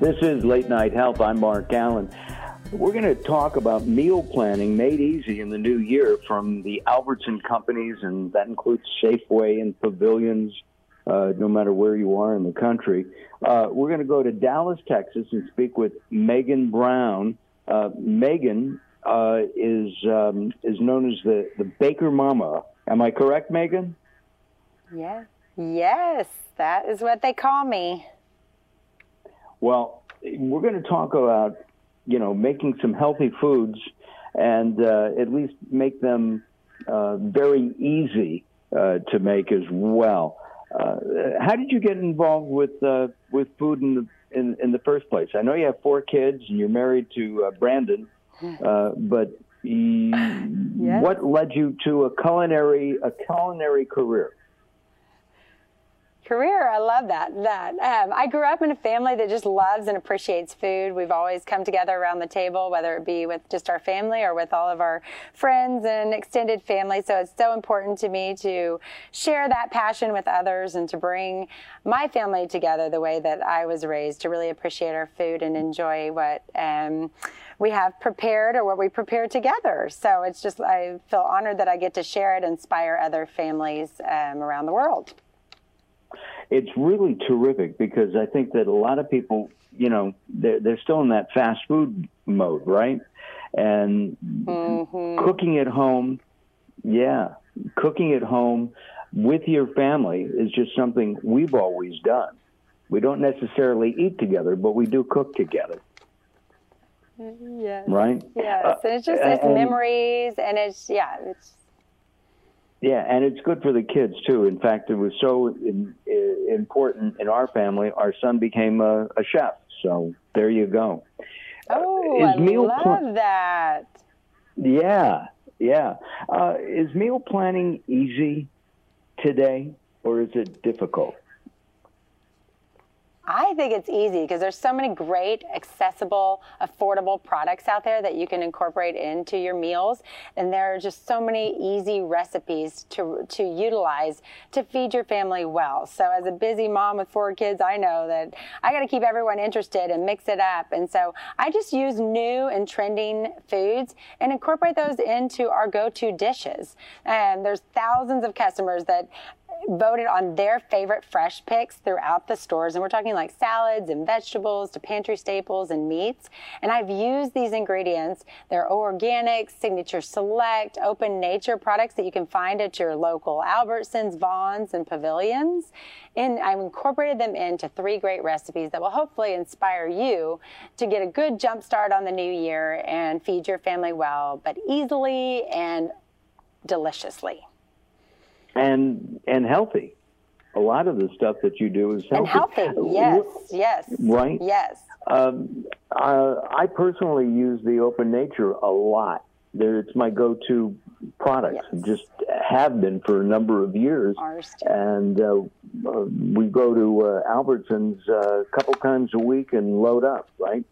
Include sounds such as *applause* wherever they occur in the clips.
This is Late Night Health. I'm Mark Alyn. We're going to talk about meal planning made easy in the new year from the Albertson companies, and that includes Safeway and Pavilions, uh, no matter where you are in the country. Uh, we're going to go to Dallas, Texas, and speak with Maegan Brown. Uh, Maegan uh, is um, is known as the the BakerMama. Am I correct, Maegan? Yeah. Yes, that is what they call me. Well, we're going to talk about you know making some healthy foods and uh, at least make them uh, very easy uh, to make as well. Uh, how did you get involved with uh, with food in the in, in the first place? I know you have four kids and you're married to uh, Brandon, but yes. what led you to a culinary a culinary career? Career. I love that. That um, I grew up in a family that just loves and appreciates food. We've always come together around the table, whether it be with just our family or with all of our friends and extended family. So it's so important to me to share that passion with others and to bring my family together the way that I was raised to really appreciate our food and enjoy what. Um, we have prepared or what we prepare together. So it's just, I feel honored that I get to share it, inspire other families um, around the world it's really terrific because I think that a lot of people, you know, they're, they're still in that fast food mode, right? And mm-hmm. cooking at home, yeah, cooking at home with your family is just something we've always done. We don't necessarily eat together, but we do cook together. Yes. Right? Yes. Uh, and it's just it's and, memories and it's yeah, it's yeah, and it's good for the kids too. In fact, it was so in, in, important in our family. Our son became a, a chef, so there you go. Oh, uh, I love pl- that. Yeah, yeah. Uh, is meal planning easy today, or is it difficult? I think it's easy because there's so many great, accessible, affordable products out there that you can incorporate into your meals. And there are just so many easy recipes to, to utilize to feed your family well. So as a busy mom with four kids, I know that I got to keep everyone interested and mix it up. And so I just use new and trending foods and incorporate those into our go-to dishes. And there's thousands of customers that voted on their favorite fresh picks throughout the stores. And we're talking like salads and vegetables to pantry staples and meats. And I've used these ingredients. They're organic, signature select, open nature products that you can find at your local Albertsons, Vons, and Pavilions. And I've incorporated them into three great recipes that will hopefully inspire you to get a good jump start on the new year and feed your family well, but easily and deliciously and and healthy. A lot of the stuff that you do is healthy. And healthy, yes, yes, right, yes. Um, uh, I personally use the Open Nature a lot. There, it's my go-to product. Yes. Just have been for a number of years. And uh, uh, we go to uh, Albertsons uh, a couple times a week and load up, right?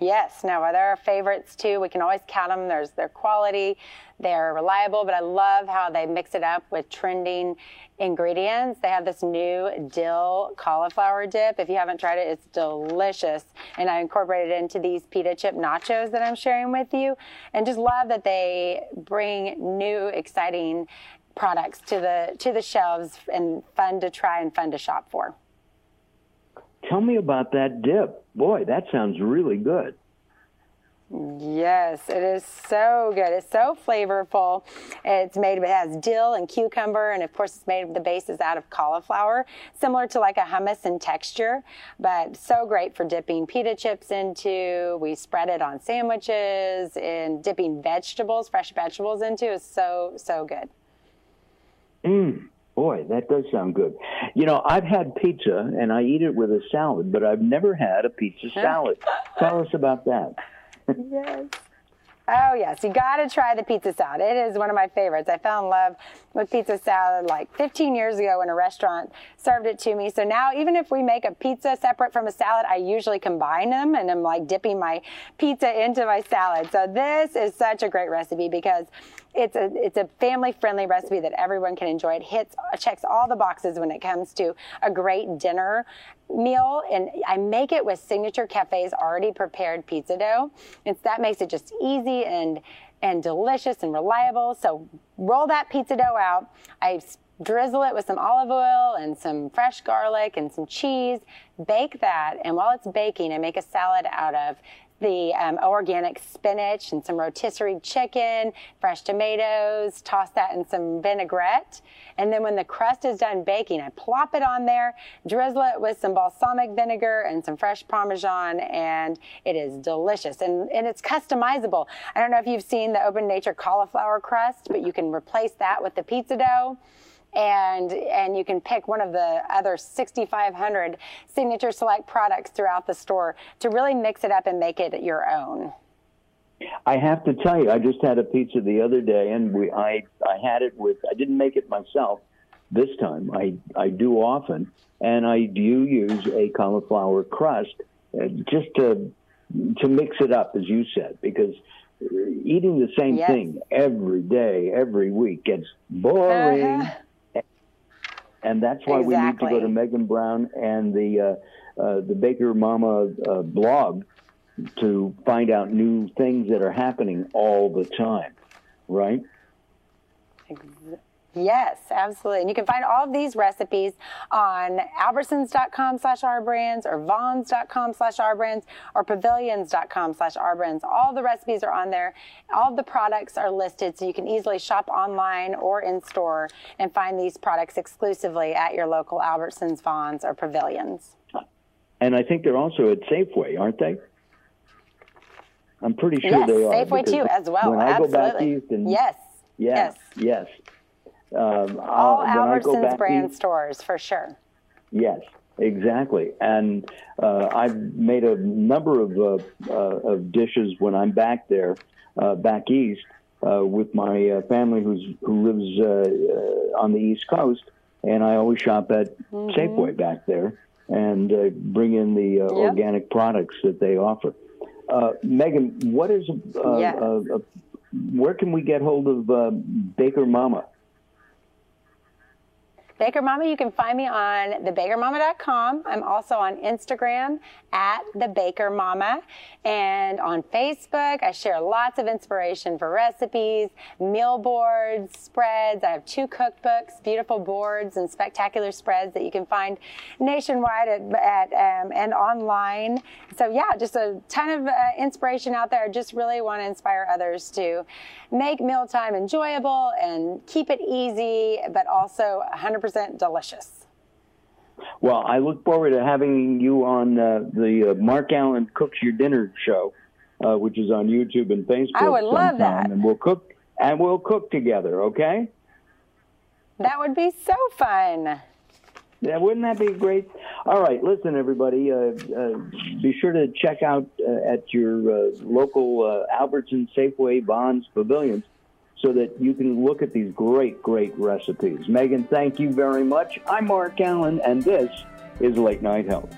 Yes, no, they're our favorites too. We can always count them. There's their quality, they're reliable, but I love how they mix it up with trending ingredients. They have this new dill cauliflower dip. If you haven't tried it, it's delicious. And I incorporated it into these pita chip nachos that I'm sharing with you. And just love that they bring new, exciting products to the to the shelves and fun to try and fun to shop for. Tell me about that dip. Boy, that sounds really good. Yes, it is so good. It's so flavorful. It's made, it has dill and cucumber, and of course, it's made, the base is out of cauliflower, similar to like a hummus in texture, but so great for dipping pita chips into. We spread it on sandwiches and dipping vegetables, fresh vegetables into is so, so good. Mmm. Boy, that does sound good. You know, I've had pizza and I eat it with a salad, but I've never had a pizza *laughs* salad. Tell us about that. *laughs* yes. Oh yes, you got to try the pizza salad. It is one of my favorites. I fell in love with pizza salad like 15 years ago when a restaurant served it to me. So now even if we make a pizza separate from a salad, I usually combine them and I'm like dipping my pizza into my salad. So this is such a great recipe because it's a it's a family friendly recipe that everyone can enjoy. It hits checks all the boxes when it comes to a great dinner meal and I make it with Signature Cafe's already prepared pizza dough. It's that makes it just easy and and delicious and reliable. So roll that pizza dough out. I drizzle it with some olive oil and some fresh garlic and some cheese. Bake that, and while it's baking, I make a salad out of the um, organic spinach and some rotisserie chicken, fresh tomatoes, toss that in some vinaigrette. And then when the crust is done baking, I plop it on there, drizzle it with some balsamic vinegar and some fresh Parmesan, and it is delicious. And, and it's customizable. I don't know if you've seen the Open Nature cauliflower crust, but you can replace that with the pizza dough and and you can pick one of the other 6500 signature select products throughout the store to really mix it up and make it your own I have to tell you, I just had a pizza the other day, and we I I had it with I didn't make it myself this time. I I do often, and I do use a cauliflower crust uh, just to to mix it up, as you said, because eating the same yes. thing every day, every week gets boring. Uh-huh *laughs* and that's why exactly. we need to go to Maegan Brown and the uh, uh, the BakerMama uh, blog to find out new things that are happening all the time, right? Yes, absolutely. And you can find all of these recipes on albertsons.com slash ourbrands or vons.com slash ourbrands or pavilions.com slash ourbrands. All the recipes are on there. All of the products are listed so you can easily shop online or in store and find these products exclusively at your local Albertsons, Vons, or Pavilions. And I think they're also at Safeway, aren't they? I'm pretty sure yes, they are. Safeway too, as well. When I go back east and yes, yes, yes, um, All Albertsons brand stores for sure. Yes, exactly. And uh, I've made a number of uh, uh, of dishes when I'm back there, uh, back east, uh, with my uh, family who's who lives on the East Coast, and I always shop at mm-hmm. Safeway back there and bring in the yep. organic products that they offer. Maegan, what is yes. where can we get hold of BakerMama? BakerMama, you can find me on thebakermama.com. I'm also on Instagram at the BakerMama and on Facebook. I share lots of inspiration for recipes, meal boards, spreads. I have two cookbooks, beautiful boards and spectacular spreads that you can find nationwide at, at um, and online. So yeah, just a ton of uh, inspiration out there. I just really want to inspire others to make mealtime enjoyable and keep it easy, but also 100% delicious. Well, I look forward to having you on uh, the uh, Mark Alyn Cooks Your Dinner show, uh, which is on YouTube and Facebook. I would love that. And we'll cook and we'll cook together. Okay. That would be so fun. Yeah, wouldn't that be great? All right, listen, everybody. Uh, uh, be sure to check out uh, at your uh, local uh, Albertson, Safeway, Vons Pavilions, so that you can look at these great, great recipes. Maegan, thank you very much. I'm Mark Alyn, and this is Late Night Health.